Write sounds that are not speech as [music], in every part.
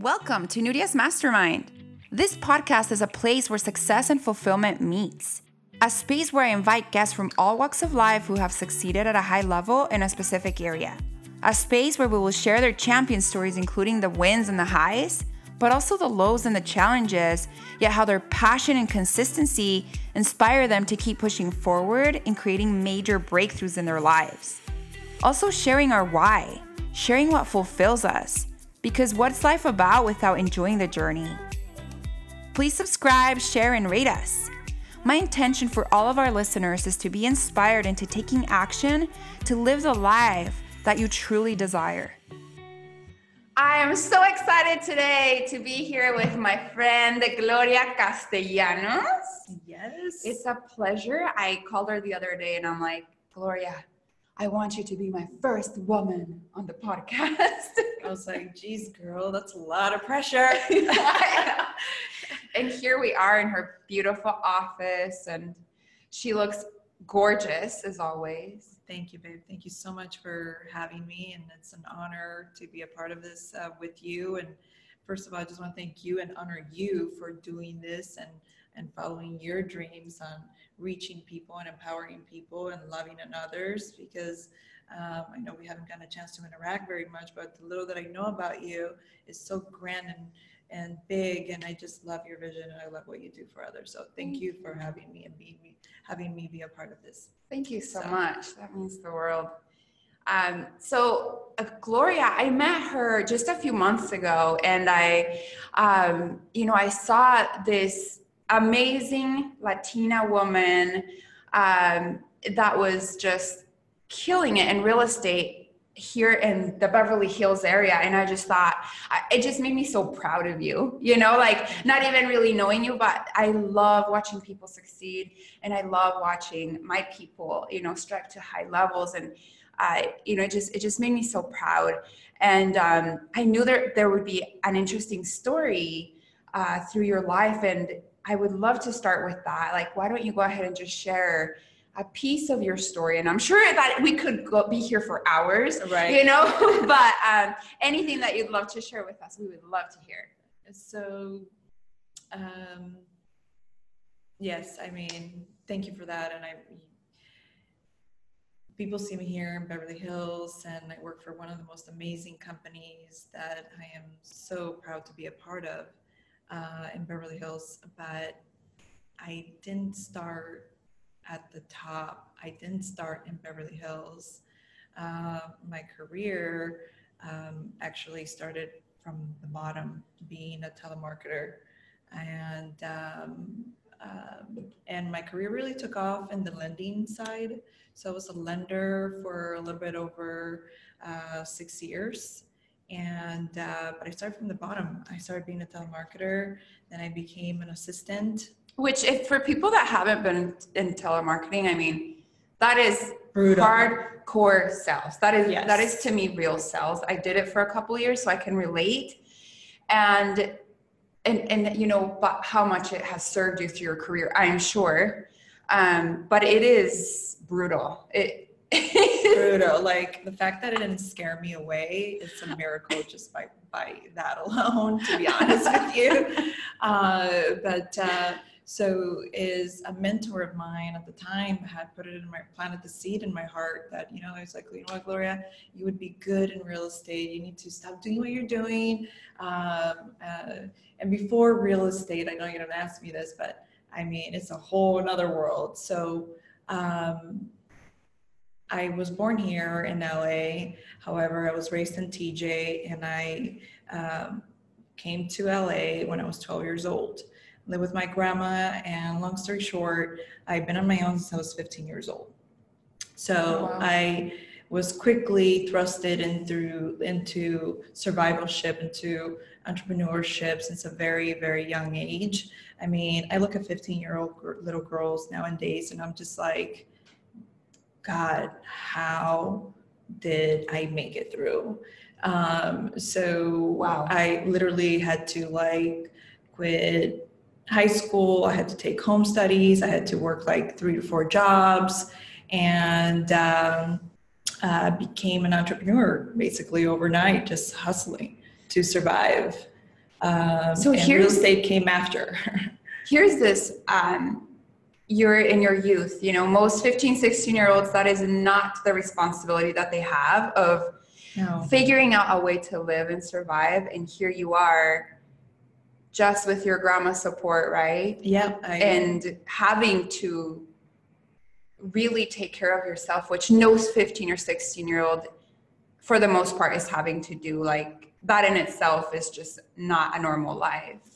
Welcome to Nuria's Mastermind. This podcast is a place where success and fulfillment meets. A space where I invite guests from all walks of life who have succeeded at a high level in a specific area. A space where we will share their champion stories, including the wins and the highs, but also the lows and the challenges, yet how their passion and consistency inspire them to keep pushing forward and creating major breakthroughs in their lives. Also, sharing our why, sharing what fulfills us, because what's life about without enjoying the journey? Please subscribe, share, and rate us. My intention for all of our listeners is to be inspired into taking action to live the life that you truly desire. I am so excited today to be here with my friend Gloria Castellanos. Yes. It's a pleasure. I called her the other day and I'm like, Gloria, I want you to be my first woman on the podcast. [laughs] I was like, geez, girl, that's a lot of pressure. [laughs] and here we are in her beautiful office, and she looks gorgeous as always. Thank you, babe. Thank you so much for having me. And it's an honor to be a part of this uh, with you. And first of all, I just want to thank you and honor you for doing this and, and following your dreams on reaching people and empowering people and loving on others because um, I know we haven't gotten a chance to interact very much, but the little that I know about you is so grand and and big and i just love your vision and i love what you do for others. So thank you for having me and being me having me be a part of this. Thank you so, so. much. That means the world. Um, so uh, gloria i met her just a few months ago and i um, you know i saw this amazing latina woman um, that was just killing it in real estate here in the Beverly Hills area. And I just thought, it just made me so proud of you, you know, like not even really knowing you, but I love watching people succeed. And I love watching my people, you know, strike to high levels. And, I, you know, it just, it just made me so proud. And um, I knew there, there would be an interesting story uh, through your life. And I would love to start with that. Like, why don't you go ahead and just share a piece of your story? And i'm sure that we could go, be here for hours right. you know? [laughs] But um, anything that you'd love to share with us we would love to hear. So um, yes i mean thank you for that. And i people see me here in beverly hills and i work for one of the most amazing companies that i am so proud to be a part of uh, in beverly hills but i didn't start at the top. I didn't start in Beverly Hills. Uh, my career um, actually started from the bottom, being a telemarketer, and um, um, and my career really took off in the lending side. So I was a lender for a little bit over uh, six years, and uh, but I started from the bottom. I started being a telemarketer, then I became an assistant which, if for people that haven't been in telemarketing, I mean, that is Brutal. hardcore sales. That is yes. that is to me real sales. I did it for a couple years, so I can relate. And and and you know, but how much it has served you through your career, I am sure. Um, but it is brutal. It [laughs] brutal. Like the fact that it didn't scare me away is a miracle just by by that alone. To be honest with you, [laughs] uh, but. Uh, so is a mentor of mine at the time had put it in my planted the seed in my heart that you know I was like you know what Gloria you would be good in real estate you need to stop doing what you're doing um, uh, and before real estate I know you don't ask me this but I mean it's a whole another world so um, I was born here in LA however I was raised in TJ and I um, came to LA when I was 12 years old live with my grandma, and long story short, I've been on my own since I was 15 years old. So oh, wow. I was quickly thrusted in through into survivalship, into entrepreneurship since a very, very young age. I mean, I look at 15 year old little girls nowadays and I'm just like, God, how did I make it through? Um, so wow. I literally had to like quit high school, I had to take home studies, I had to work like three to four jobs, and um, uh, became an entrepreneur basically overnight, just hustling to survive. Um, So and real estate came after. [laughs] here's this um, you're in your youth you know most 15 16 year olds that is not the responsibility that they have of no. figuring out a way to live and survive and here you are just with your grandma's support right Yep. I, and having to really take care of yourself which no 15 or 16 year old for the most part is having to do like that in itself is just not a normal life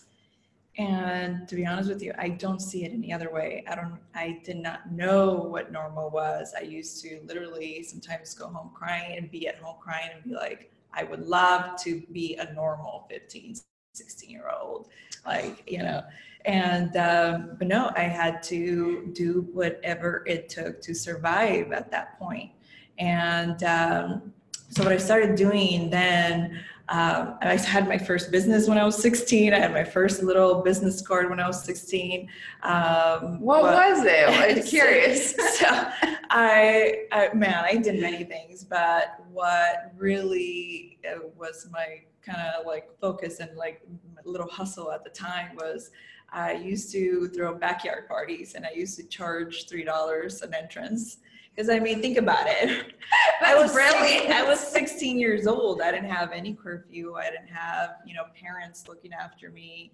And to be honest with you, I don't see it any other way. I don't, I did not know what normal was. I used to literally sometimes go home crying and be at home crying and be like, I would love to be a normal 15, 16 year old. Like, you know, and, um, but no, I had to do whatever it took to survive at that point. And, um, so what I started doing then um, I had my first business when I was 16. I had my first little business card when I was 16. Um, what but- was it [laughs] i'm curious [laughs] so I, I, man, I did many things, but what really uh, was my kind of like focus and like little hustle at the time was I used to throw backyard parties and I used to charge three dollars an entrance. Because I mean, think about it. [laughs] I was brilliant. I was 16 years old. I didn't have any curfew. I didn't have you know parents looking after me.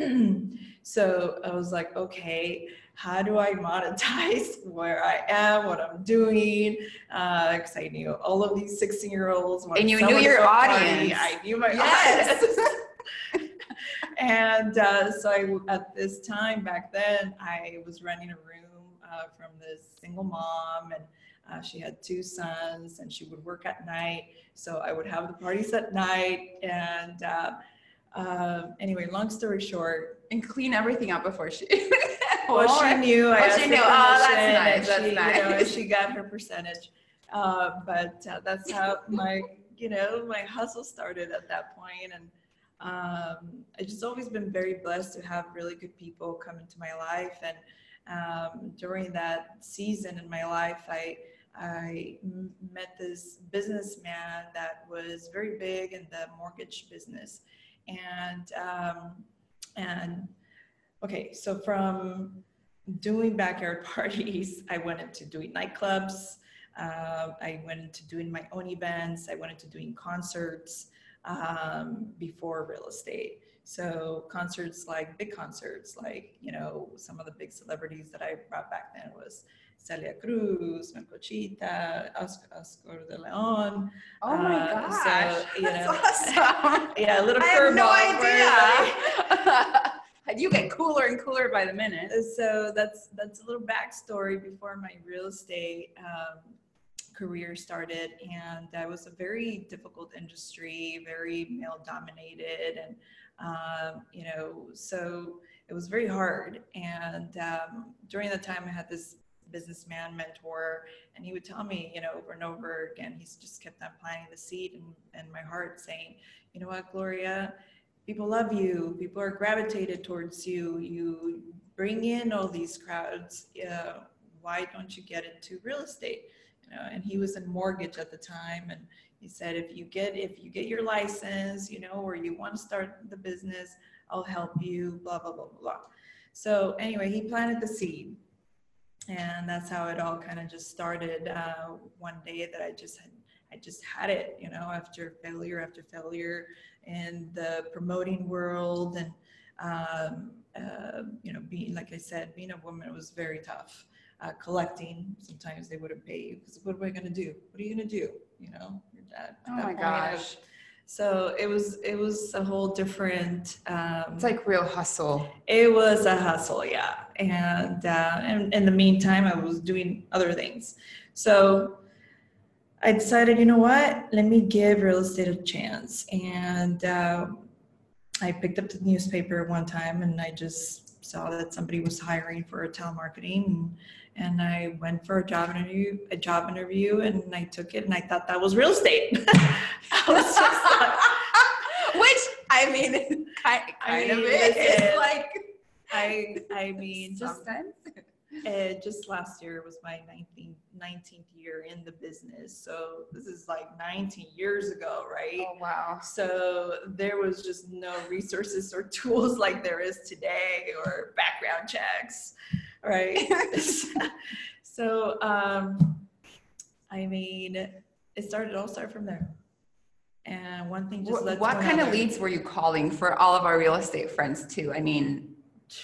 [clears throat] so I was like, okay, how do I monetize [laughs] where I am, what I'm doing? Because I knew all of these 16 year olds. And you knew your audience. I knew my Yes. audience. [laughs] and uh, so I, at this time back then, I was running a room uh, from this single mom and uh, she had two sons and she would work at night. So I would have the parties at night. And uh, um, anyway, long story short, and clean everything up before she. [laughs] well, she knew. I Oh, asked she knew. Oh, that's nice, that's she, You know, nice. she got her percentage. Uh, but uh, that's how [laughs] my, you know, my hustle started at that point. And um, I just always been very blessed to have really good people come into my life. And um, during that season in my life, I I met this businessman that was very big in the mortgage business, and um, and okay, so from doing backyard [laughs] parties, I went into doing nightclubs. Um, I went into doing my own events. I went into doing concerts um, before real estate. So concerts like big concerts, like you know some of the big celebrities that I brought back then was Celia Cruz, Melcochita, Oscar, Oscar de Leon. Oh my Uh, so, you That's know, awesome. [laughs] Yeah, a little curveball. I have no idea. [laughs] [laughs] you get cooler and cooler by the minute. so that's that's a little backstory before my real estate um, career started and that was a very difficult industry very male dominated and um, you know so it was very hard. And um, during that time i had this businessman mentor and he would tell me you know over and over again he's just kept on planting the seed in, in my heart saying you know what gloria? People love you. People are gravitated towards you. You bring in all these crowds. Uh, why don't you get into real estate? You know and he was in mortgage at the time and he said if you get if you get your license you know or you want to start the business i'll help you blah blah blah blah so anyway he planted the seed. And that's how it all kind of just started uh, one day that i just had i just had it you know after failure after failure in the promoting world and um, uh, you know being like i said being a woman was very tough uh, collecting. Sometimes they wouldn't pay you because what am i going to do? What are you going to do? You know at Oh my gosh. so it was it was a whole different um, It's like real hustle. it was a hustle, yeah. And, uh, and in the meantime, I was doing other things. So I decided, you know what? Let me give real estate a chance. And uh, I picked up the newspaper one time and I just saw that somebody was hiring for a telemarketing. And, I went for a job interview, a job interview, and I took it, and I thought that was real estate. [laughs] I was just like, [laughs] Which I mean, [laughs] kind, kind of mean, is. listen, It's like I, I mean, just. Uh, just last year was my 19th, 19th year in the business. So this is like 19 years ago, right? Oh, wow. So there was just no resources or tools like there is today or background checks, right? [laughs] so um, I mean, it started all started from there. And one thing just What, what kind of leads were you calling for all of our real estate friends too? I mean, [sighs]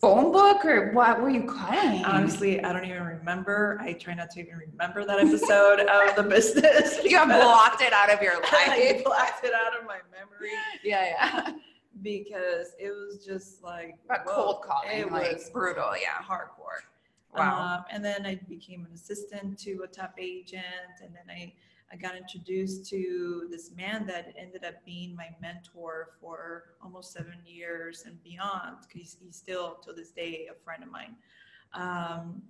phone book or what were you calling? Honestly, I don't even remember. I try not to even remember that episode [laughs] of the business. you have blocked it out of your [laughs] I life. blocked it out of my memory yeah, yeah. Because it was just like But whoa, cold calling, It like was brutal, yeah. hardcore. Wow. Um, and then I became an assistant to a top agent, and then I, I got introduced to this man that ended up being my mentor for almost seven years and beyond. He's, he's still to this day a friend of mine. Um,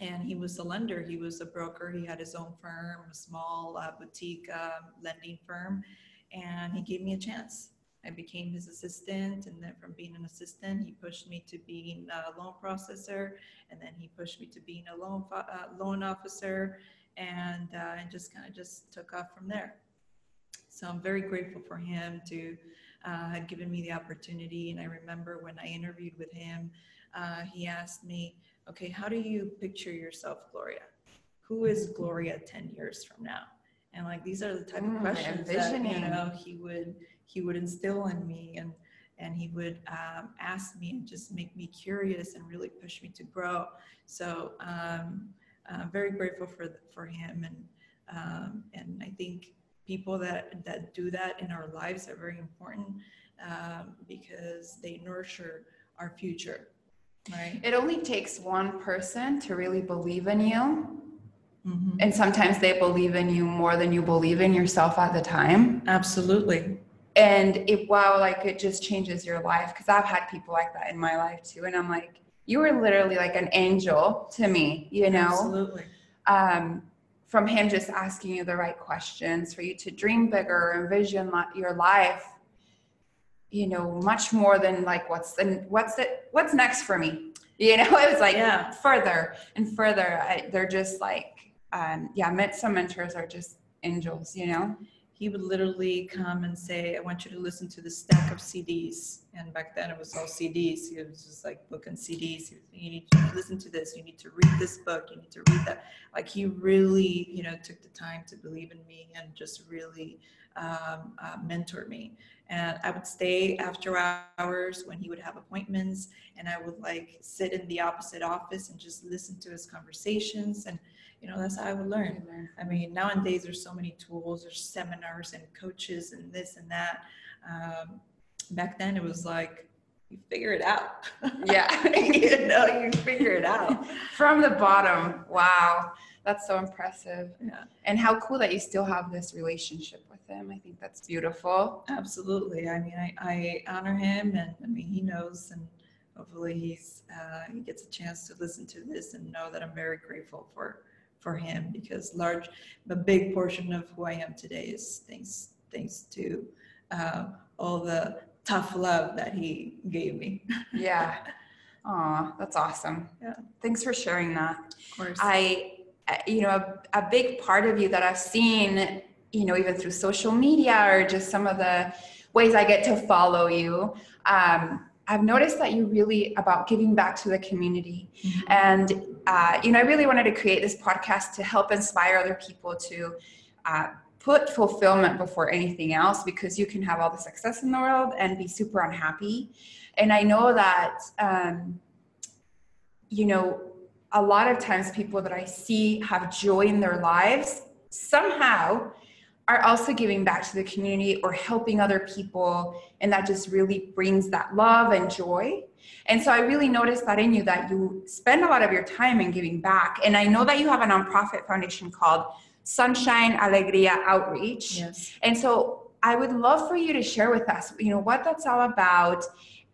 and he was a lender. He was a broker. He had his own firm, a small uh, boutique um, lending firm, and he gave me a chance. I became his assistant, and then from being an assistant, he pushed me to being a loan processor, and then he pushed me to being a loan uh, loan officer, and uh, and just kind of just took off from there. So I'm very grateful for him to uh, had given me the opportunity. And I remember when I interviewed with him, uh, he asked me, "Okay, how do you picture yourself, Gloria? Who is Gloria 10 years from now?" And like these are the type Mm, of questions that you know he would he would instill in me and and he would um, ask me and just make me curious and really push me to grow. So um, I'm very grateful for for him and um, and I think people that that do that in our lives are very important um, because they nurture our future, right? It only takes one person to really believe in you. Mhm. And sometimes they believe in you more than you believe in yourself at the time. Absolutely. And it, wow, like it just changes your life. Cause I've had people like that in my life too. And I'm like, you were literally like an angel to me, you know? Absolutely. um, from him just asking you the right questions for you to dream bigger envision li- your life you know much more than like what's the what's the what's next for me [laughs] you know it was like Yeah. further and further I, they're just like um, yeah some mentors are just angels you know he would literally come and say, I want you to listen to the stack of CDs. And back then it was all CDs. He was just like book and CDs. Was, you need to listen to this. You need to read this book. You need to read that. Like he really, you know, took the time to believe in me and just really um, uh, mentor me. And I would stay after hours when he would have appointments and I would like sit in the opposite office and just listen to his conversations. And, you know, that's how I would learn. I mean, nowadays there's so many tools, there's seminars and coaches and this and that. Um, back then it was like, you figure it out. yeah [laughs] you know, you figure it out. [laughs] from the bottom wow that's so impressive Yeah, and how cool that you still have this relationship with him i think that's beautiful absolutely. I mean, I, I honor him and I mean, he knows and hopefully he's, uh, he gets a chance to listen to this and know that I'm very grateful for, for him because large, a big portion of who I am today is thanks, thanks to, uh, all the tough love that he gave me. [laughs] yeah Aw, that's awesome. Yeah. Thanks for sharing that. Of course. I, uh, you know, a, a big part of you that I've seen, you know, even through social media or just some of the ways I get to follow you, um, I've noticed that you're really about giving back to the community. Mhm. And, uh, you know, I really wanted to create this podcast to help inspire other people to uh, put fulfillment before anything else because you can have all the success in the world and be super unhappy. And I know that, um, you know, a lot of times people that I see have joy in their lives somehow are also giving back to the community or helping other people. And that just really brings that love and joy. And so I really noticed that in you that you spend a lot of your time in giving back. And I know that you have a nonprofit foundation called Sunshine Alegria Outreach. Yes. And so I would love for you to share with us, you know, what that's all about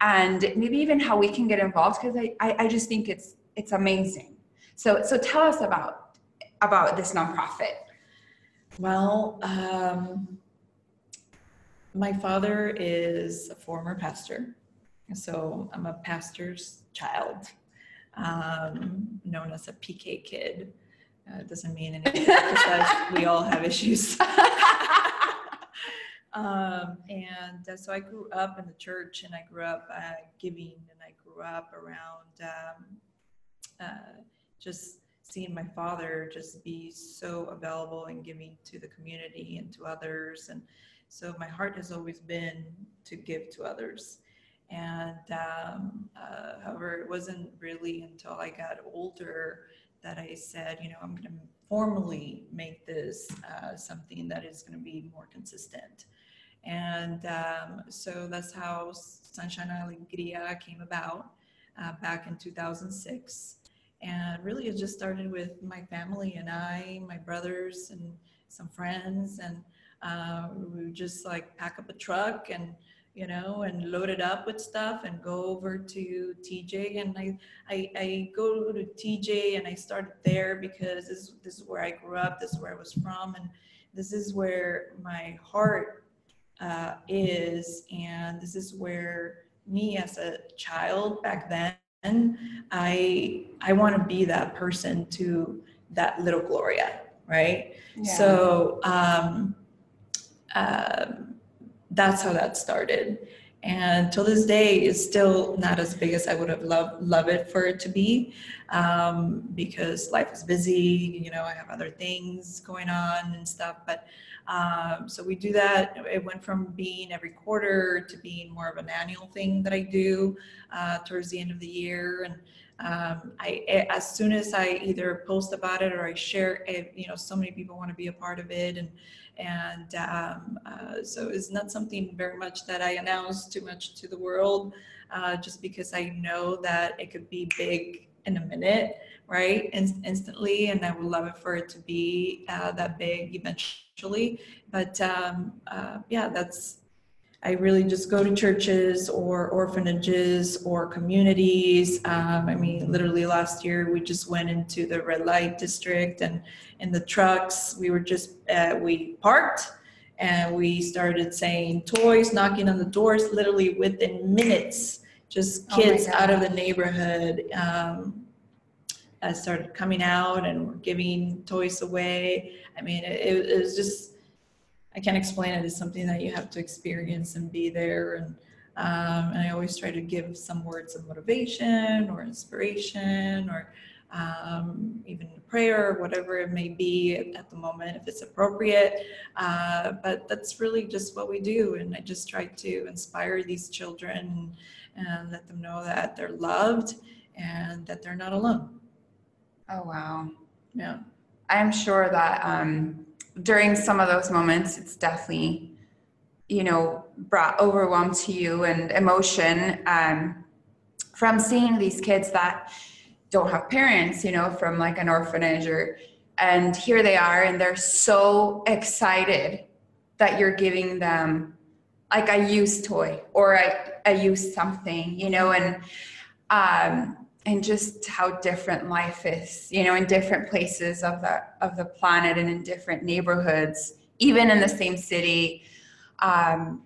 and maybe even how we can get involved because I, I, I just think it's it's amazing. So so tell us about about this nonprofit. Well, um, my father is a former pastor, so I'm a pastor's child, um, known as a PK kid. Uh, it doesn't mean anything we all have issues. [laughs] um, and uh, so I grew up in the church and I grew up uh, giving and I grew up around um, uh, just seeing my father just be so available and giving to the community and to others. And so my heart has always been to give to others. And um, uh, however, it wasn't really until I got older that I said, you know, I'm going to formally make this uh, something that is going to be more consistent. And um, so that's how Sunshine Alegria came about uh, back in 2006. And really, it just started with my family and I, my brothers, and some friends. And uh, we would just like pack up a truck and you know, and load it up with stuff and go over to TJ. And I, I, I go to TJ and I started there because this, this is where I grew up, this is where I was from, and this is where my heart uh, is. And this is where me as a child back then, I, I want to be that person to that little Gloria, right? Yeah. So, um, um, that's how that started. And till this day, it's still not as big as I would have loved love it for it to be, um, because life is busy. You know, I have other things going on and stuff. But um, so we do that. It went from being every quarter to being more of an annual thing that I do uh, towards the end of the year. And um, I, as soon as I either post about it or I share it, you know, so many people want to be a part of it, and and um, uh, so it's not something very much that I announce too much to the world, uh, just because I know that it could be big in a minute, right? In- instantly, and I would love it for it to be uh, that big eventually. But um, uh, yeah, that's I really just go to churches or orphanages or communities. Um, I mean, literally last year we just went into the red light district and in the trucks we were just uh, we parked and we started saying toys, knocking on the doors, literally within minutes. Just oh kids oh out of the neighborhood um, uh, started coming out and were giving toys away. I mean, it, it was just I can't explain it. It's something that you have to experience and be there. And, um, and I always try to give some words of motivation or inspiration or um, even prayer, or whatever it may be at, the moment, if it's appropriate. Uh, but that's really just what we do. And I just try to inspire these children and let them know that they're loved and that they're not alone. Oh, wow. Yeah. I'm sure that um, during some of those moments, it's definitely, you know, brought overwhelm to you and emotion um, from seeing these kids that don't have parents, you know, from like an orphanage or, and here they are, and they're so excited that you're giving them like a used toy or a, a used something, you know, and um, and just how different life is you know in different places of the of the planet and in different neighborhoods even in the same city um,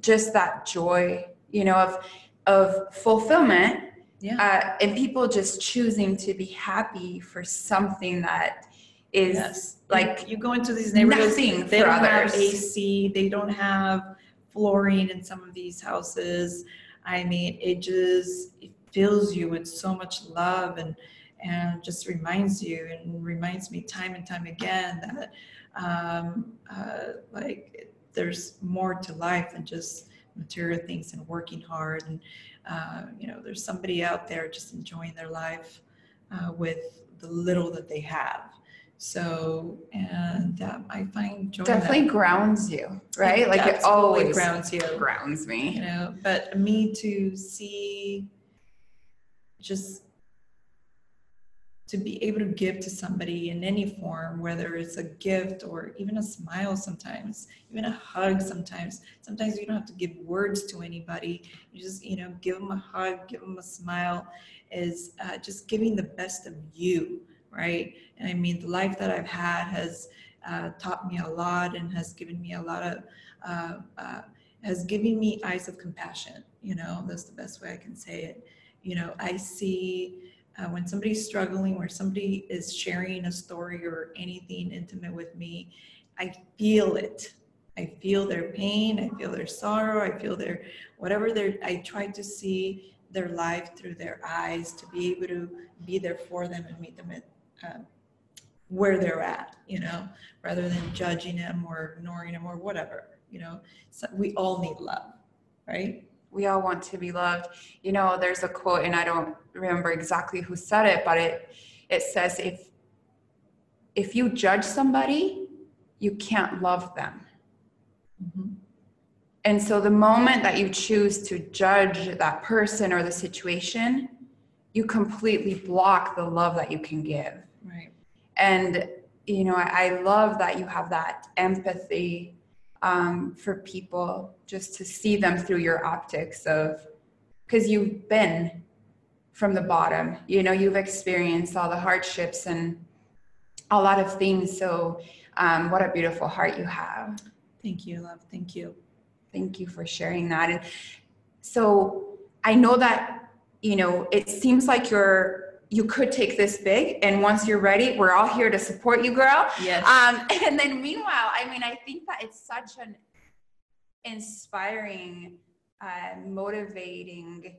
just that joy you know of of fulfillment yeah. Uh, and people just choosing to be happy for something that is yes. like you, you, go into these neighborhoods they don't others. have ac they don't have flooring in some of these houses i mean it just it fills you with so much love and and just reminds you and reminds me time and time again that um, uh, like there's more to life than just material things and working hard and uh, you know there's somebody out there just enjoying their life uh, with the little that they have. So and um, i find joy definitely that, grounds you right? It like it always grounds you. grounds me. You know but me to see just to be able to give to somebody in any form, whether it's a gift or even a smile sometimes, even a hug sometimes. Sometimes you don't have to give words to anybody. You just, you know, give them a hug, give them a smile, is uh, just giving the best of you, right? And I mean, the life that I've had has uh, taught me a lot and has given me a lot of, uh, uh has given me eyes of compassion. You know, that's the best way I can say it you know, I see uh, when somebody's struggling, where somebody is sharing a story or anything intimate with me, I feel it. I feel their pain. I feel their sorrow. I feel their whatever they're. I try to see their life through their eyes to be able to be there for them and meet them at uh, where they're at. You know, rather than judging them or ignoring them or whatever. You know, so we all need love, right? We all want to be loved. You know, there's a quote, and I don't remember exactly who said it, but it it says if if you judge somebody, you can't love them. Mm-hmm. And so the moment that you choose to judge that person or the situation, you completely block the love that you can give. Right. And you know, I, I love that you have that empathy um, for people just to see them through your optics of because you've been from the bottom you know you've experienced all the hardships and a lot of things so um, what a beautiful heart you have Thank you, love. Thank you. thank you for sharing that and so i know that you know it seems like you're you could take this big and once you're ready we're all here to support you girl Yes. um, [laughs] and then meanwhile, I mean, I think that it's such an inspiring, uh, motivating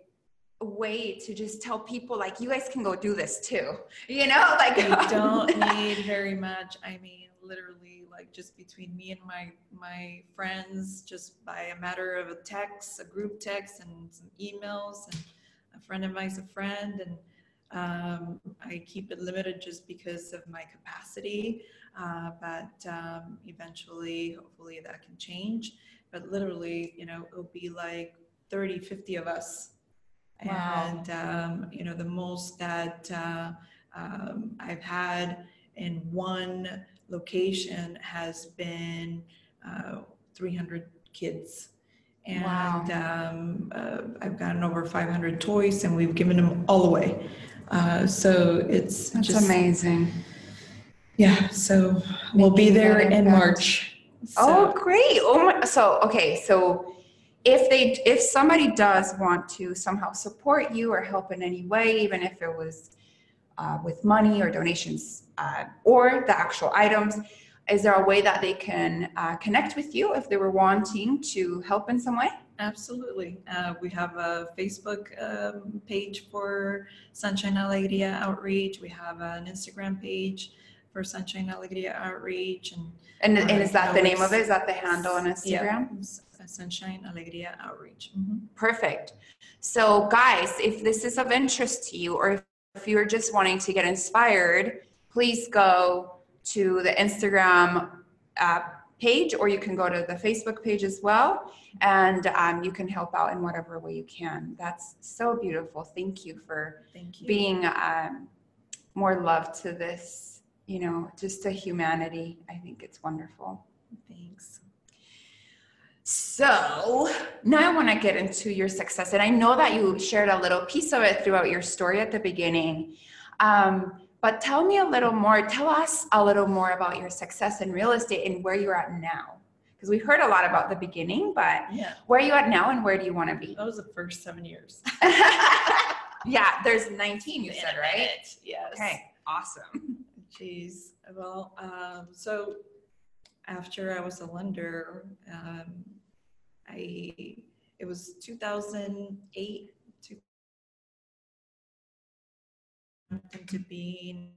way to just tell people like you guys can go do this too. [laughs] You know, like I [laughs] don't need very much. I mean, literally, like just between me and my my friends, just by a matter of a text, a group text, and some emails, and a friend of mine's a friend, and um, I keep it limited just because of my capacity. Uh, but um, eventually, hopefully, that can change. But literally, you know, it'll be like 30, 50 of us. Wow. And, um, you know, the most that uh, um, I've had in one location has been uh, 300 kids. And um, uh, I've gotten over 500 toys and we've given them all away. Uh, so it's That's just, amazing. yeah, so we'll be there in. March. Oh, great. Oh my, so, okay. So if they, if somebody does want to somehow support you or help in any way, even if it was uh, with money or donations uh, or the actual items, is there a way that they can uh, connect with you if they were wanting to help in some way? Absolutely. Uh, we have a Facebook um, page for Sunshine Alegria Outreach. We have an Instagram page for Sunshine Alegria Outreach and And, Uh, and is that the name of it's- that the handle on Instagram? Yeah, Sunshine Alegria Outreach. Mhm. Perfect. So, guys, if this is of interest to you, or if you're just wanting to get inspired, please go to the Instagram uh, page, or you can go to the Facebook page as well, and um, you can help out in whatever way you can. That's so beautiful. Thank you for Thank you. being um, more love to this, you know, just to humanity. I think it's wonderful. Thanks. So now I want to get into your success. And I know that you shared a little piece of it throughout your story at the beginning. Um, but tell me a little more, tell us a little more about your success in real estate and where you're at now. Because we've heard a lot about the beginning, but Yeah, where are you at now and where do you want to be? that was the first seven years. [laughs] [laughs] yeah, there's 19, you said, right? Yes. Okay, awesome. Jeez. Well, um, so after I was a lender, um, I it was 2008 to being.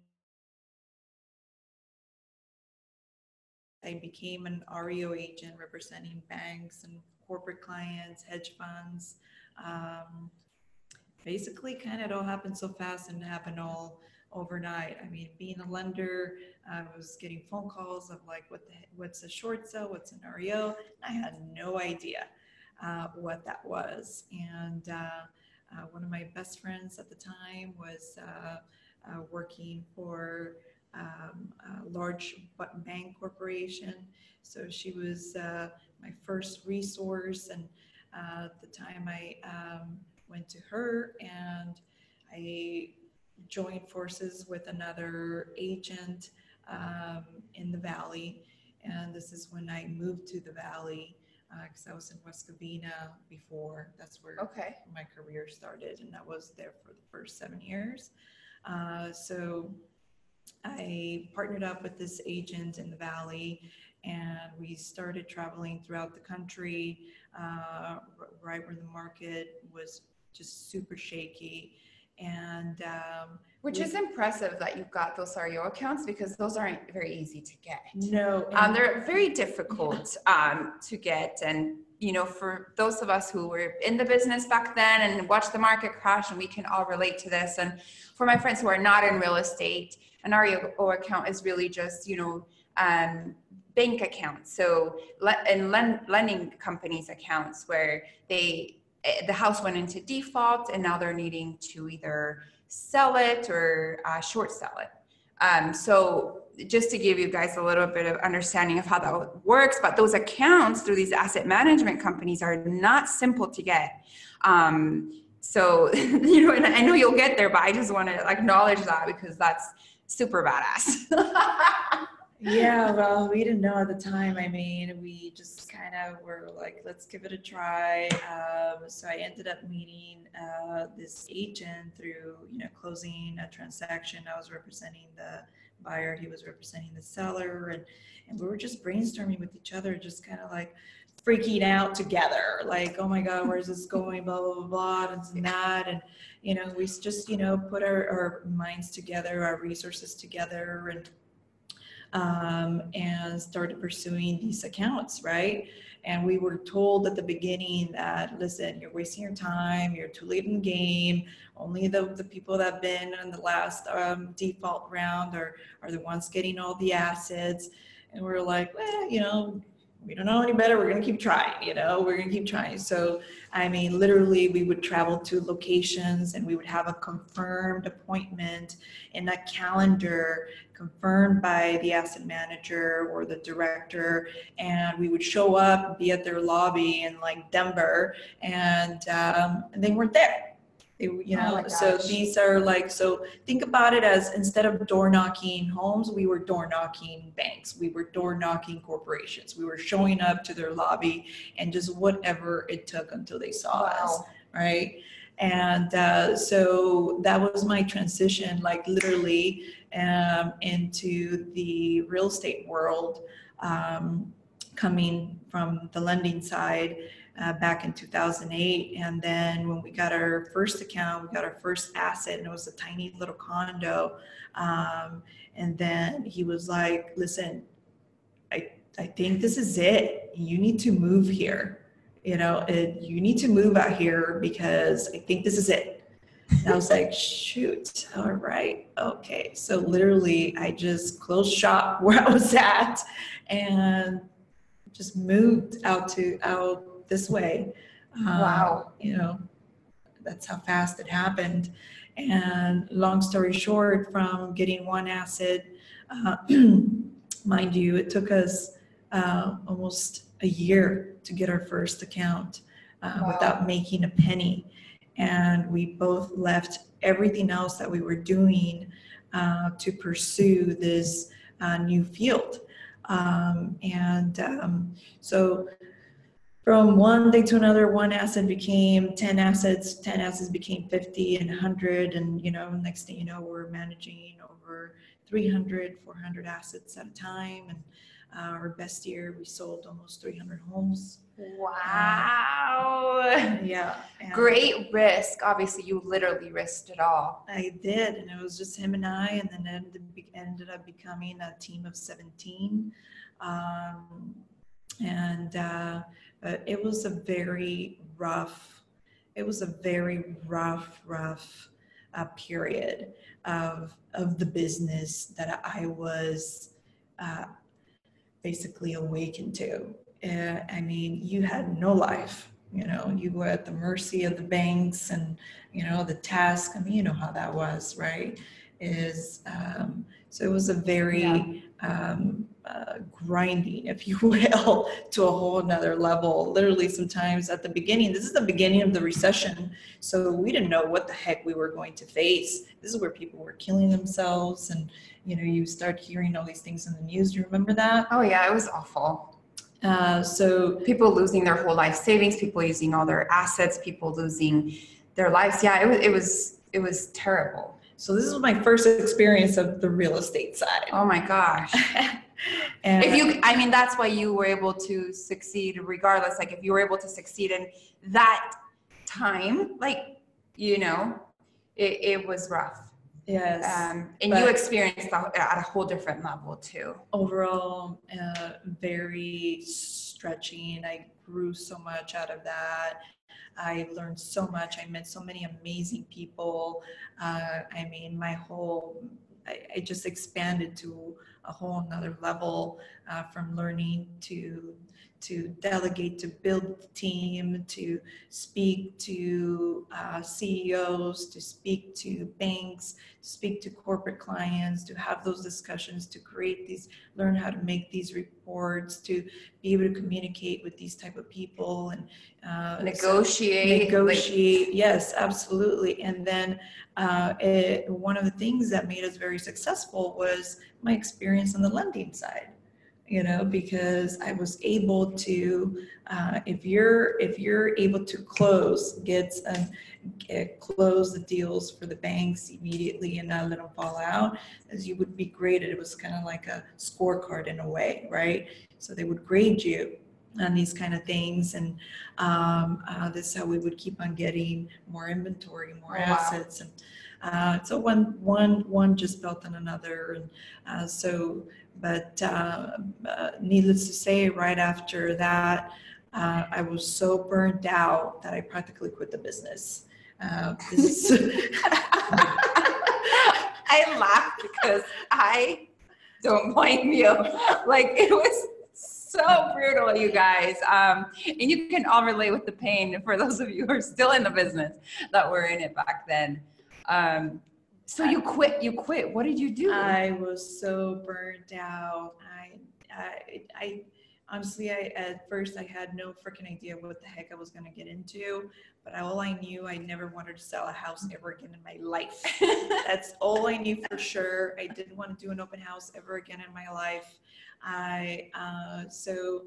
I became an REO agent representing banks and corporate clients, hedge funds. Um, basically, kind of it all happened so fast and happened all overnight. I mean, being a lender, I was getting phone calls of like, what the, what's a short sale? What's an REO? I had no idea uh, what that was. And uh, uh, one of my best friends at the time was uh, uh, working for um, a large bank corporation. So she was uh, my first resource. And at the time I um, went to her and I joined forces with another agent um, in the valley. And this is when I moved to the valley because I was in West Covina before. That's where Okay. my career started, and I was there for the first seven years. Uh, so I partnered up with this agent in the Valley and we started traveling throughout the country uh, right where the market was just super shaky. And um, which is impressive that you've got those REO accounts because those aren't very easy to get. No, um, they're very difficult um, to get. And, you know, for those of us who were in the business back then and watched the market crash, and we can all relate to this. And for my friends who are not in real estate, an REO account is really just, you know, um, bank accounts. So, le- and lending companies accounts where they eh, the house went into default and now they're needing to either sell it or uh, short sell it. Um, so just to give you guys a little bit of understanding of how that works, but those accounts through these asset management companies are not simple to get. Um, so [laughs] you know, and I know you'll get there, but I just want to acknowledge that because that's super badass. [laughs] yeah, well, we didn't know at the time. I mean, we just kind of were like, let's give it a try. Um, so I ended up meeting uh, this agent through, you know, closing a transaction. I was representing the buyer, he was representing the seller, and and we were just brainstorming with each other, just kind of like freaking out together, like, oh my God, where's this going? Blah blah blah blah, and that, and you know, we just you know put our, our minds together, our resources together, and um, and started pursuing these accounts, right? And we were told at the beginning that, listen, you're wasting your time, you're too late in the game. Only the, the people that have been in the last um, default round are, are the ones getting all the assets. And we are like, well, you know, we don't know any better. We're going to keep trying, you know, we're going to keep trying. So, I mean, literally, we would travel to locations and we would have a confirmed appointment in a calendar confirmed by the asset manager or the director. And we would show up, be at their lobby in like Denver, and, um, and they weren't there you oh know, oh so these are like, so think about it as instead of door knocking homes, we were door knocking banks, we were door knocking corporations, we were showing up to their lobby and just whatever it took until they saw wow. us, right? And uh, so that was my transition, like literally um, into the real estate world, um, coming from the lending side uh, back in 2008. And then when we got our first account, we got our first asset, and it was a tiny little condo. Um, and then he was like, "Listen, I I think this is it. You need to move here. You know, it, you need to move out here because I think this is it." And I was like, [laughs] shoot, all right, okay. So literally, I just closed shop [laughs] where I was at and just moved out to out this way. Um, wow. You know, that's how fast it happened. And long story short, from getting one asset, uh, [clears throat] mind you, it took us uh, almost a year to get our first account uh, wow. without making a penny. And we both left everything else that we were doing uh, to pursue this uh, new field. Um, and um, so from one day to another, one asset became 10 assets, 10 assets became 50 and 100. And, you know, next thing you know, we're managing over 300, 400 assets at a time. And uh, our best year, we sold almost 300 homes. Wow. Um, [laughs] yeah. Great risk. Obviously, you literally risked it all. I did. And it was just him and I. And then ended, ended up becoming a team of 17. Um, and, uh, but it was a very rough, it was a very rough, rough uh, period of, of the business that I was uh, basically awakened to. Uh, I mean, you had no life. You know, you were at the mercy of the banks and, you know, the task. I mean, you know how that was, right? Is um, so it was a very yeah. um, uh, grinding, if you [laughs] will, to a whole another level. Literally, sometimes at the beginning, this is the beginning of the recession, so we didn't know what the heck we were going to face. This is where people were killing themselves, and you know, you start hearing all these things in the news. Do you remember that? Oh yeah, it was awful. Uh, so people losing their whole life savings, people losing all their assets, people losing their lives. Yeah, it was it was it was terrible. So this was my first experience of the real estate side. Oh my gosh. [laughs] and if you i mean that's why you were able to succeed regardless like if you were able to succeed in that time like you know it, it was rough yes, um, and you experienced that at a whole different level too overall uh, very stretching. I grew so much out of that. I learned so much. I met so many amazing people. Uh, I mean, my whole, I, I just expanded to a whole nother level uh, from learning to to delegate, to build the team, to speak to uh, CEOs, to speak to banks, to speak to corporate clients, to have those discussions, to create these, learn how to make these reports, to be able to communicate with these type of people and uh, so- negotiate like- negotiate. Yes absolutely. And then uh, it, one of the things that made us very successful was my experience on the lending side you know because i was able to uh, if you're if you're able to close get, um, get close the deals for the banks immediately and not let them fall out as you would be graded it was kind of like a scorecard in a way right so they would grade you on these kind of things and um, uh, this is how we would keep on getting more inventory more Oh, wow. assets and uh, so one one one just built on another and uh, so but uh, uh, needless to say right after that uh, i was so burned out that i practically quit the business uh, this [laughs] [laughs] I laugh because I don't blame you. Like it was so brutal, you guys. Um, and you can all relate with the pain for those of you who are still in the business that were in it back then. Um, so you quit. You quit. What did you do? I was so burned out. I, I, I honestly, I at first I had no freaking idea what the heck I was gonna get into. But all I knew, I never wanted to sell a house ever again in my life. [laughs] That's all I knew for sure. I didn't want to do an open house ever again in my life. I uh, so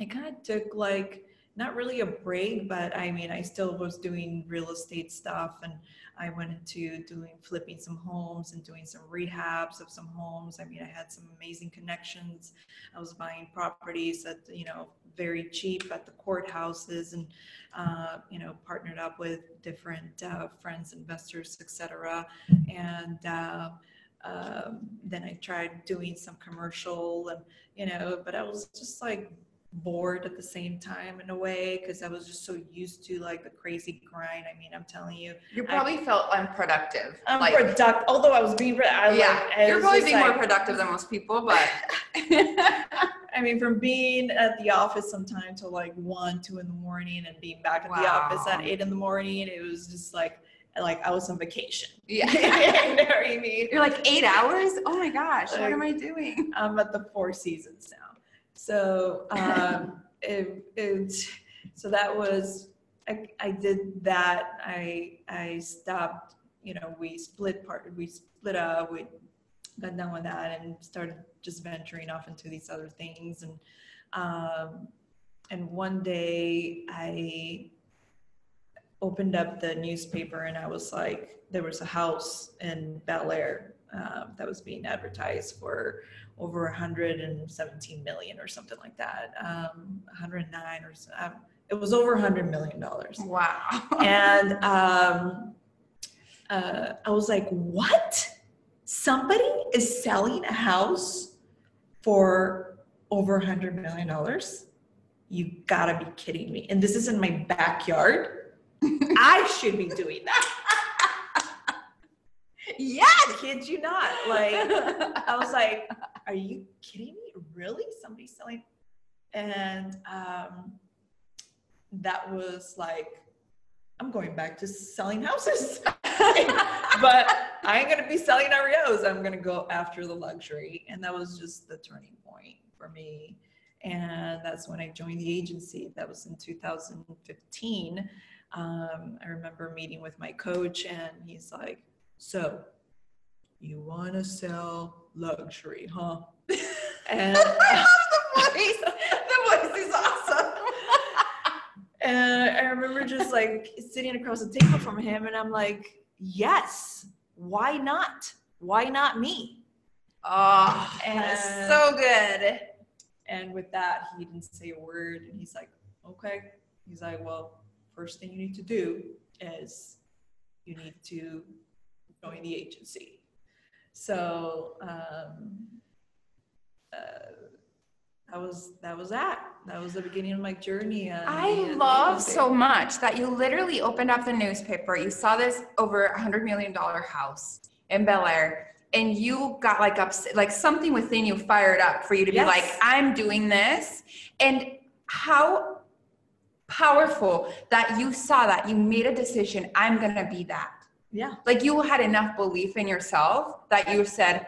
I kind of took like not really a break, but I mean, I still was doing real estate stuff and I went into doing flipping some homes and doing some rehabs of some homes. I mean, I had some amazing connections. I was buying properties at, you know, very cheap at the courthouses and, uh, you know, partnered up with different uh, friends, investors, et cetera. And, uh, um, then I tried doing some commercial and, you know, but I was just like bored at the same time in a way because I was just so used to like the crazy grind. I mean, I'm telling you, you probably felt unproductive. I'm like. Although I was being, I yeah, like, I you're probably being more productive than most people, but [laughs] [laughs] I mean, from being at the office sometime till like one, two in the morning, and being back at the office at eight in the morning, it was just like, like I was on vacation. [laughs] yeah. you know what I mean? You're like eight hours? Oh my gosh, what am I doing? I'm at the Four Seasons now. So um, it, it, so that was I, I did that. I I stopped. You know, we split part. We split up. We got done with that and started just venturing off into these other things. And um, and one day I opened up the newspaper and I was like, there was a house in Bel Air uh, that was being advertised for over 117 million or something like that, um, 109 or so. Um, it was over 100 million dollars, Wow. and um, uh, I was like, "What? Somebody is selling a house for over 100 million dollars? You gotta be kidding me!" And this is in my backyard. [laughs] I should be doing that. Yes. I kid you not. Like. I was like, [laughs] are you kidding me? Really? Somebody selling? And um, that was like, I'm going back to selling houses. [laughs] but I ain't gonna be selling REOs. I'm gonna go after the luxury. And that was just the turning point for me. And that's when I joined the agency. That was in 2015. Um, I remember meeting with my coach, and he's like, So, you want to sell luxury, huh? And, [laughs] I love the voice. The voice is awesome. [laughs] and I remember just like sitting across the table from him, and I'm like, yes, why not? Why not me? Oh, And- so good. And with that, he didn't say a word. And he's like, okay. He's like, well, first thing you need to do is you need to join the agency. So um, uh, that was that was that. That was the beginning of my journey. on I being an love so much that you literally opened up the newspaper. You saw this over a hundred million dollar house in Bel Air, and you got like upset, like something within you fired up for you to be like, I'm doing this. And how powerful that you saw that you made a decision, I'm gonna be that. Yeah. Like you had enough belief in yourself that you said,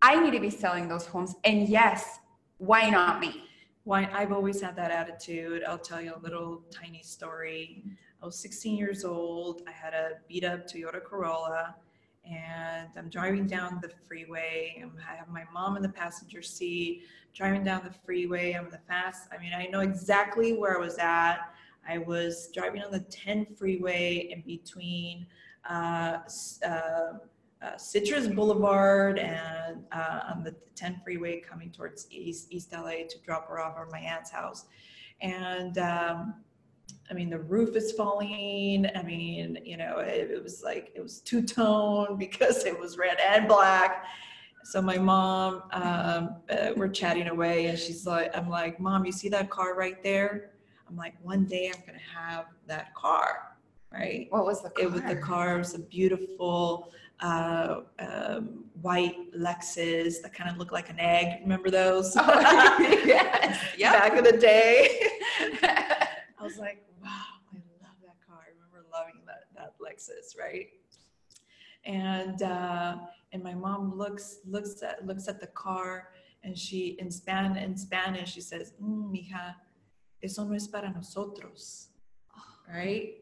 I need to be selling those homes. And yes, why not me? Why I've always had that attitude. I'll tell you a little tiny story. I was 16 years old. I had a beat up Toyota Corolla and I'm driving down the freeway. I'm- have my mom in the passenger seat, driving down the freeway. I'm the fast. I mean, I know exactly where I was at. I was driving on the 10 freeway in between Citrus Boulevard and uh, on the 10 freeway coming towards East, East LA to drop her off at my aunt's house. And um, I mean, the roof is falling. I mean, you know, it, it was like, it was two tone [laughs] because it was red and black. So my mom, um, uh, we're chatting away and she's like, I'm like, mom, you see that car right there? I'm like, one day I'm to have that car, right? What was the car? it was the car it was a beautiful uh, um, white Lexus that kind of looked like an egg. Remember those? [laughs] yes. [laughs] Yep. Back in the day. I was like, wow, I love that car. I remember loving that that Lexus, right? And uh, and my mom looks looks at looks at the car and she in Span in Spanish she says, mm, "Mija, eso no es para nosotros," right?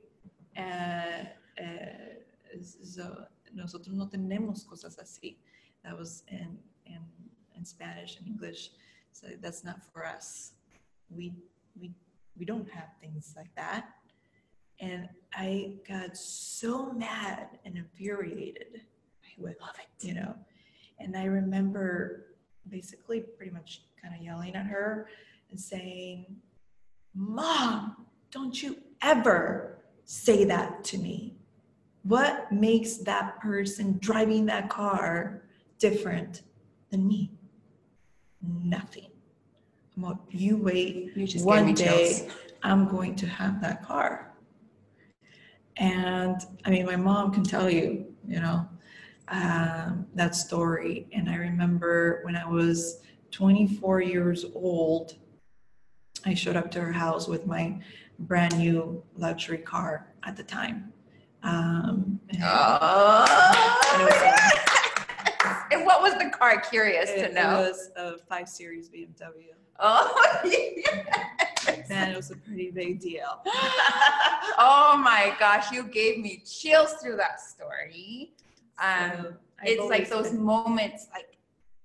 Uh, uh, so nosotros no tenemos cosas así. That was in in in Spanish and English. So that's not for us. We we we don't have things like that. And I got so mad and infuriated with love it. you know. And I remember basically pretty much kind of yelling at her and saying, Mom, don't you ever say that to me. What makes that person driving that car different than me? Nothing. I'm like, you wait You just one day chills. I'm going to have that car. And I mean, my mom can tell you, you know, um, that story. And I remember when I was 24 years old, I showed up to her house with my brand new luxury car at the time. Um, and Oh. [laughs] and what was the car? Curious it, to know. it was a 5 Series BMW. Oh, [laughs] yes. Man, it was a pretty big deal. [laughs] oh my gosh, you gave me chills through that story. Um, So, it's like those been- moments, like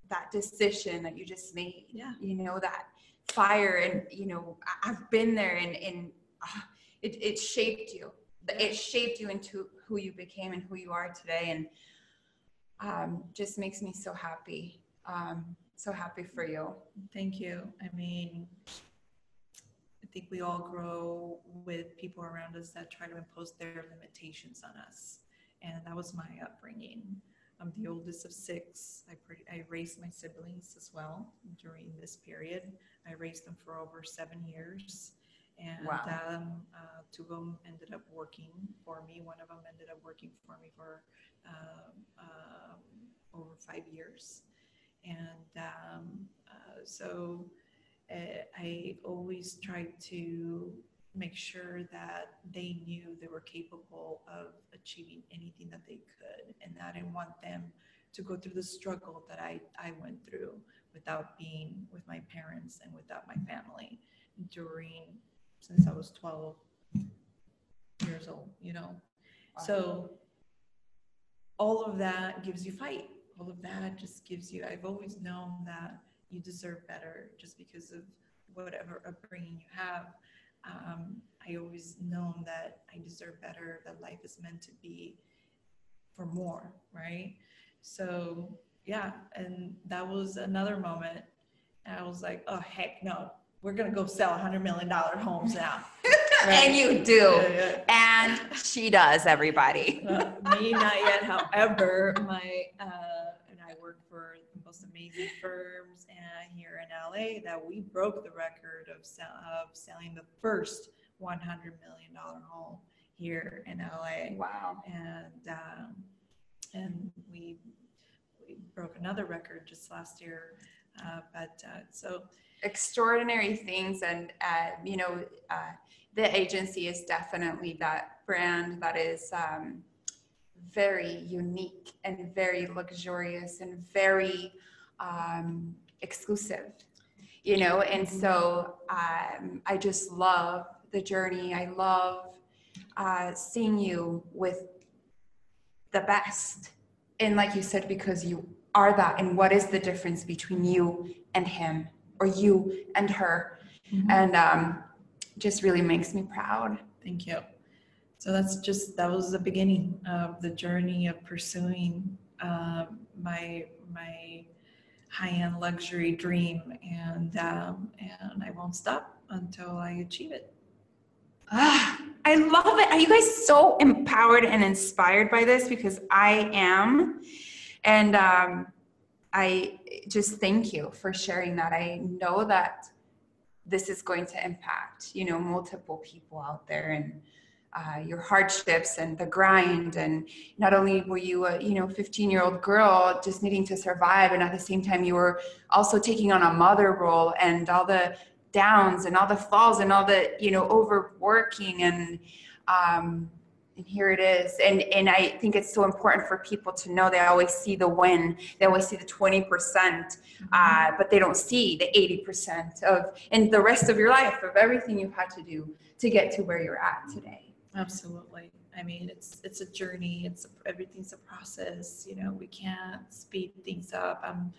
that decision that you just made. Yeah. You know that fire, and you know I've been there, and and uh, [sighs] it it shaped you. It shaped you into who you became and who you are today, and um, just makes me so happy. Um, so happy for you. Thank you. I mean, I think we all grow with people around us that try to impose their limitations on us. And that was my upbringing. I'm the oldest of six. I, I raised my siblings as well during this period. I raised them for over seven years. And Wow. um, uh, two of them ended up working for me. One of them ended up working for me for um, um, over five years. And um, uh, so uh, I always tried to make sure that they knew they were capable of achieving anything that they could. And that I didn't want them to go through the struggle that I, I went through without being with my parents and without my family during, since I was 12 years old, you know. So all of that gives you fight. All of that just gives you, I've always known that you deserve better just because of whatever upbringing you have. Um, I always known that I deserve better, that life is meant to be for more, right? So yeah, and that was another moment. And I was like, oh heck no, we're gonna go sell a hundred million dollar homes now. [laughs] and you do. And she does, everybody. Uh, me, not yet. However, my uh, and I work for the most amazing firms and here in LA that we broke the record of sell, of selling the first 100 million dollar home here in LA. Wow. And um, and we we broke another record just last year. Uh, but uh, so extraordinary things and uh, you know uh, the agency is definitely that brand that is um, very unique and very luxurious and very um, exclusive you know? And so um, i just love the journey. I love uh, seeing you with the best. And like you said because you are that and what is the difference between you and him or you and her? Mm-hmm. and um, just really makes me proud. Thank you. So that's just that was the beginning of the journey of pursuing uh, my my high-end luxury dream and um, and i won't stop until i achieve it. Ah, i love it. Are you guys so empowered and inspired by this? Because i am and um, I just thank you for sharing that. I know that this is going to impact, you know, multiple people out there and uh, your hardships and the grind. And not only were you a, you know, 15 year old girl just needing to survive, and at the same time, you were also taking on a mother role and all the downs and all the falls and all the, you know, overworking and, um, and here it is. And and i think it's so important for people to know they always see the win. They always see the 20% mm-hmm. uh, but they don't see the 80% of and the rest of your life of everything you've had to do to get to where you're at today. Absolutely. I mean it's it's a journey. It's a, everything's a process. You know we can't speed things up. I'm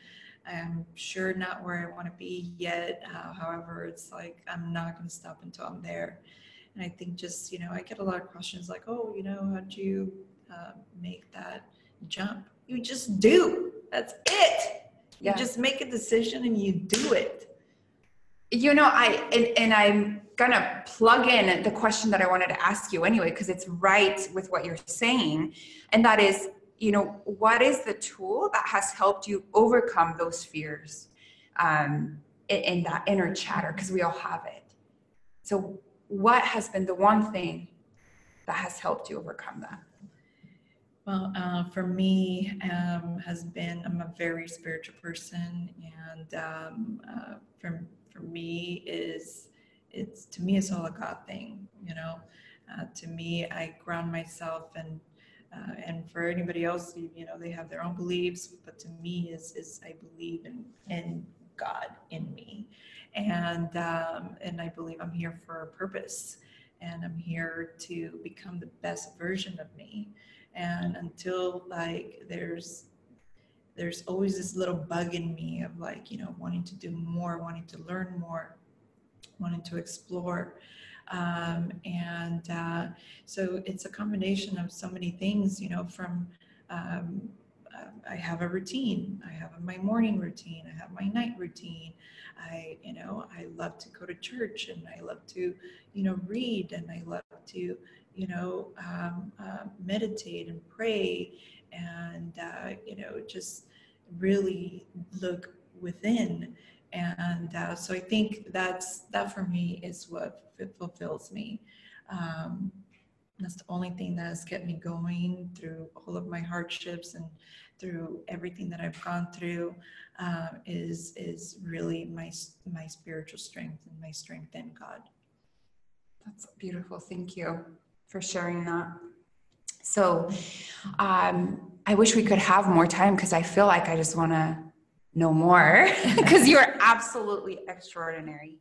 i'm sure not where i want to be yet. Uh, however it's like i'm not going to stop until i'm there and I think just, you know, I get a lot of questions like, oh, you know, how do you uh, make that jump? You just do. That's it. You just make a decision and you do it. You know, I, and, and I'm going to plug in the question that I wanted to ask you anyway, because it's right with what you're saying. And that is, you know, what is the tool that has helped you overcome those fears um, in, in that inner chatter? Because we all have it. So, what has been the one thing that has helped you overcome that? Well, uh, for me, um, has been I'm a very spiritual person, and um, uh, for for me is it's to me it's all a God thing, you know. Uh, to me, I ground myself, and uh, and for anybody else, you, you know, they have their own beliefs, but to me is is I believe in in God in me, and um, and I believe I'm here for a purpose, and I'm here to become the best version of me. And until like there's there's always this little bug in me of like you know wanting to do more, wanting to learn more, wanting to explore. Um, and uh, so it's a combination of so many things, you know, from um, I have a routine. I have my morning routine. I have my night routine. I, you know, I love to go to church and I love to, you know, read and I love to, you know, um, uh, meditate and pray and, uh, you know, just really look within. And uh, so I think that's that for me is what fulfills me. Um, that's the only thing that has kept me going through all of my hardships and through everything that I've gone through uh, is is really my my spiritual strength and my strength in God. That's beautiful. Thank you for sharing that. So, um, I wish we could have more time because I feel like I just want to know more [laughs] because you are absolutely extraordinary.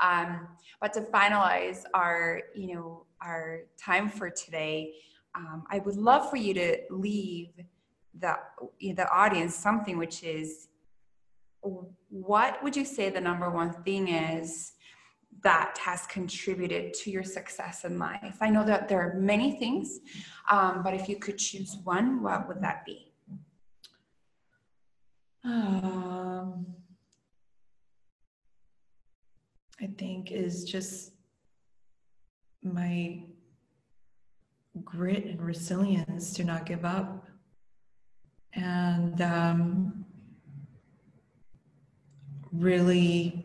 Um, but to finalize our, you know, our time for today, um, I would love for you to leave the the audience something which is what would you say the number one thing is that has contributed to your success in life? I know that there are many things, um, but if you could choose one, what would that be? Um, I think is just my grit and resilience to not give up. And um, really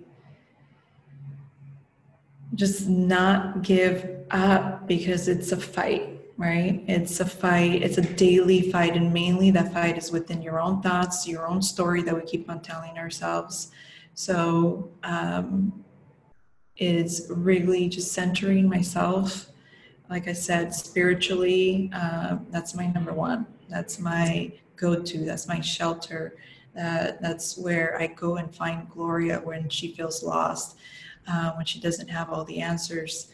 just not give up because it's a fight, right? It's a fight, it's a daily fight. And mainly that fight is within your own thoughts, your own story that we keep on telling ourselves. So, um, is really just centering myself. Like I said, spiritually, uh, that's my number one. That's my go to. That's my shelter. Uh, that's where I go and find Gloria when she feels lost uh, when she doesn't have all the answers.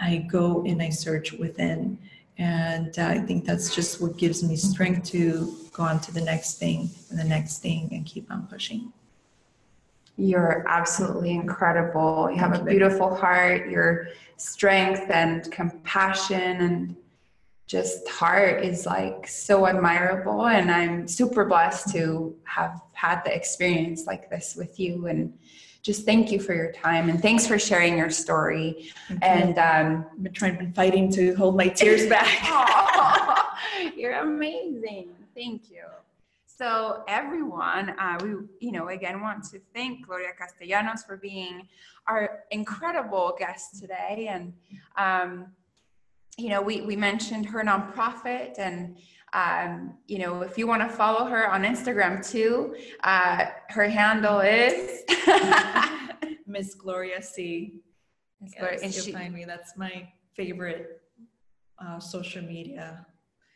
I go and I search within. And uh, I think that's just what gives me strength to go on to the next thing and the next thing and keep on pushing. You're absolutely incredible. You have a beautiful heart. Your strength and compassion and just heart is like so admirable. And I'm super blessed to have had the experience like this with you. And just thank you for your time and thanks for sharing your story. And um, I've been trying, been fighting to hold my tears [laughs] back. you're amazing. Thank you. So everyone, uh, we you know again want to thank Gloria Castellanos for being our incredible guest today, and um, you know we we mentioned her nonprofit and um, you know, if you want to follow her on Instagram too, uh, her handle is [laughs] Miss Gloria C. Miss yes, Gloria, and she, find me. That's my favorite uh, social media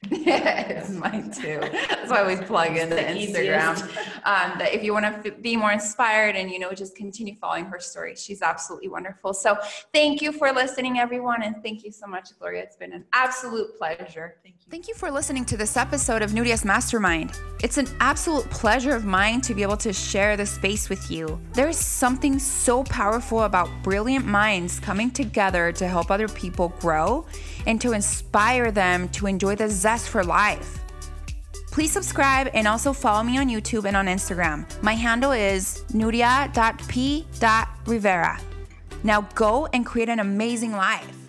[laughs] Yes, mine too. That's why we plug in the Instagram. [laughs] Um, that if you want to f- be more inspired and you know just continue following her story, she's absolutely wonderful. So thank you for listening, everyone, and thank you so much, Gloria. It's been an absolute pleasure. Thank you. Thank you for listening to this episode of Nuria's Mastermind. It's an absolute pleasure of mine to be able to share this space with you. There is something so powerful about brilliant minds coming together to help other people grow and to inspire them to enjoy the zest for life. Please subscribe and also follow me on YouTube and on Instagram. My handle is nuria.p.rivera. Now go and create an amazing life.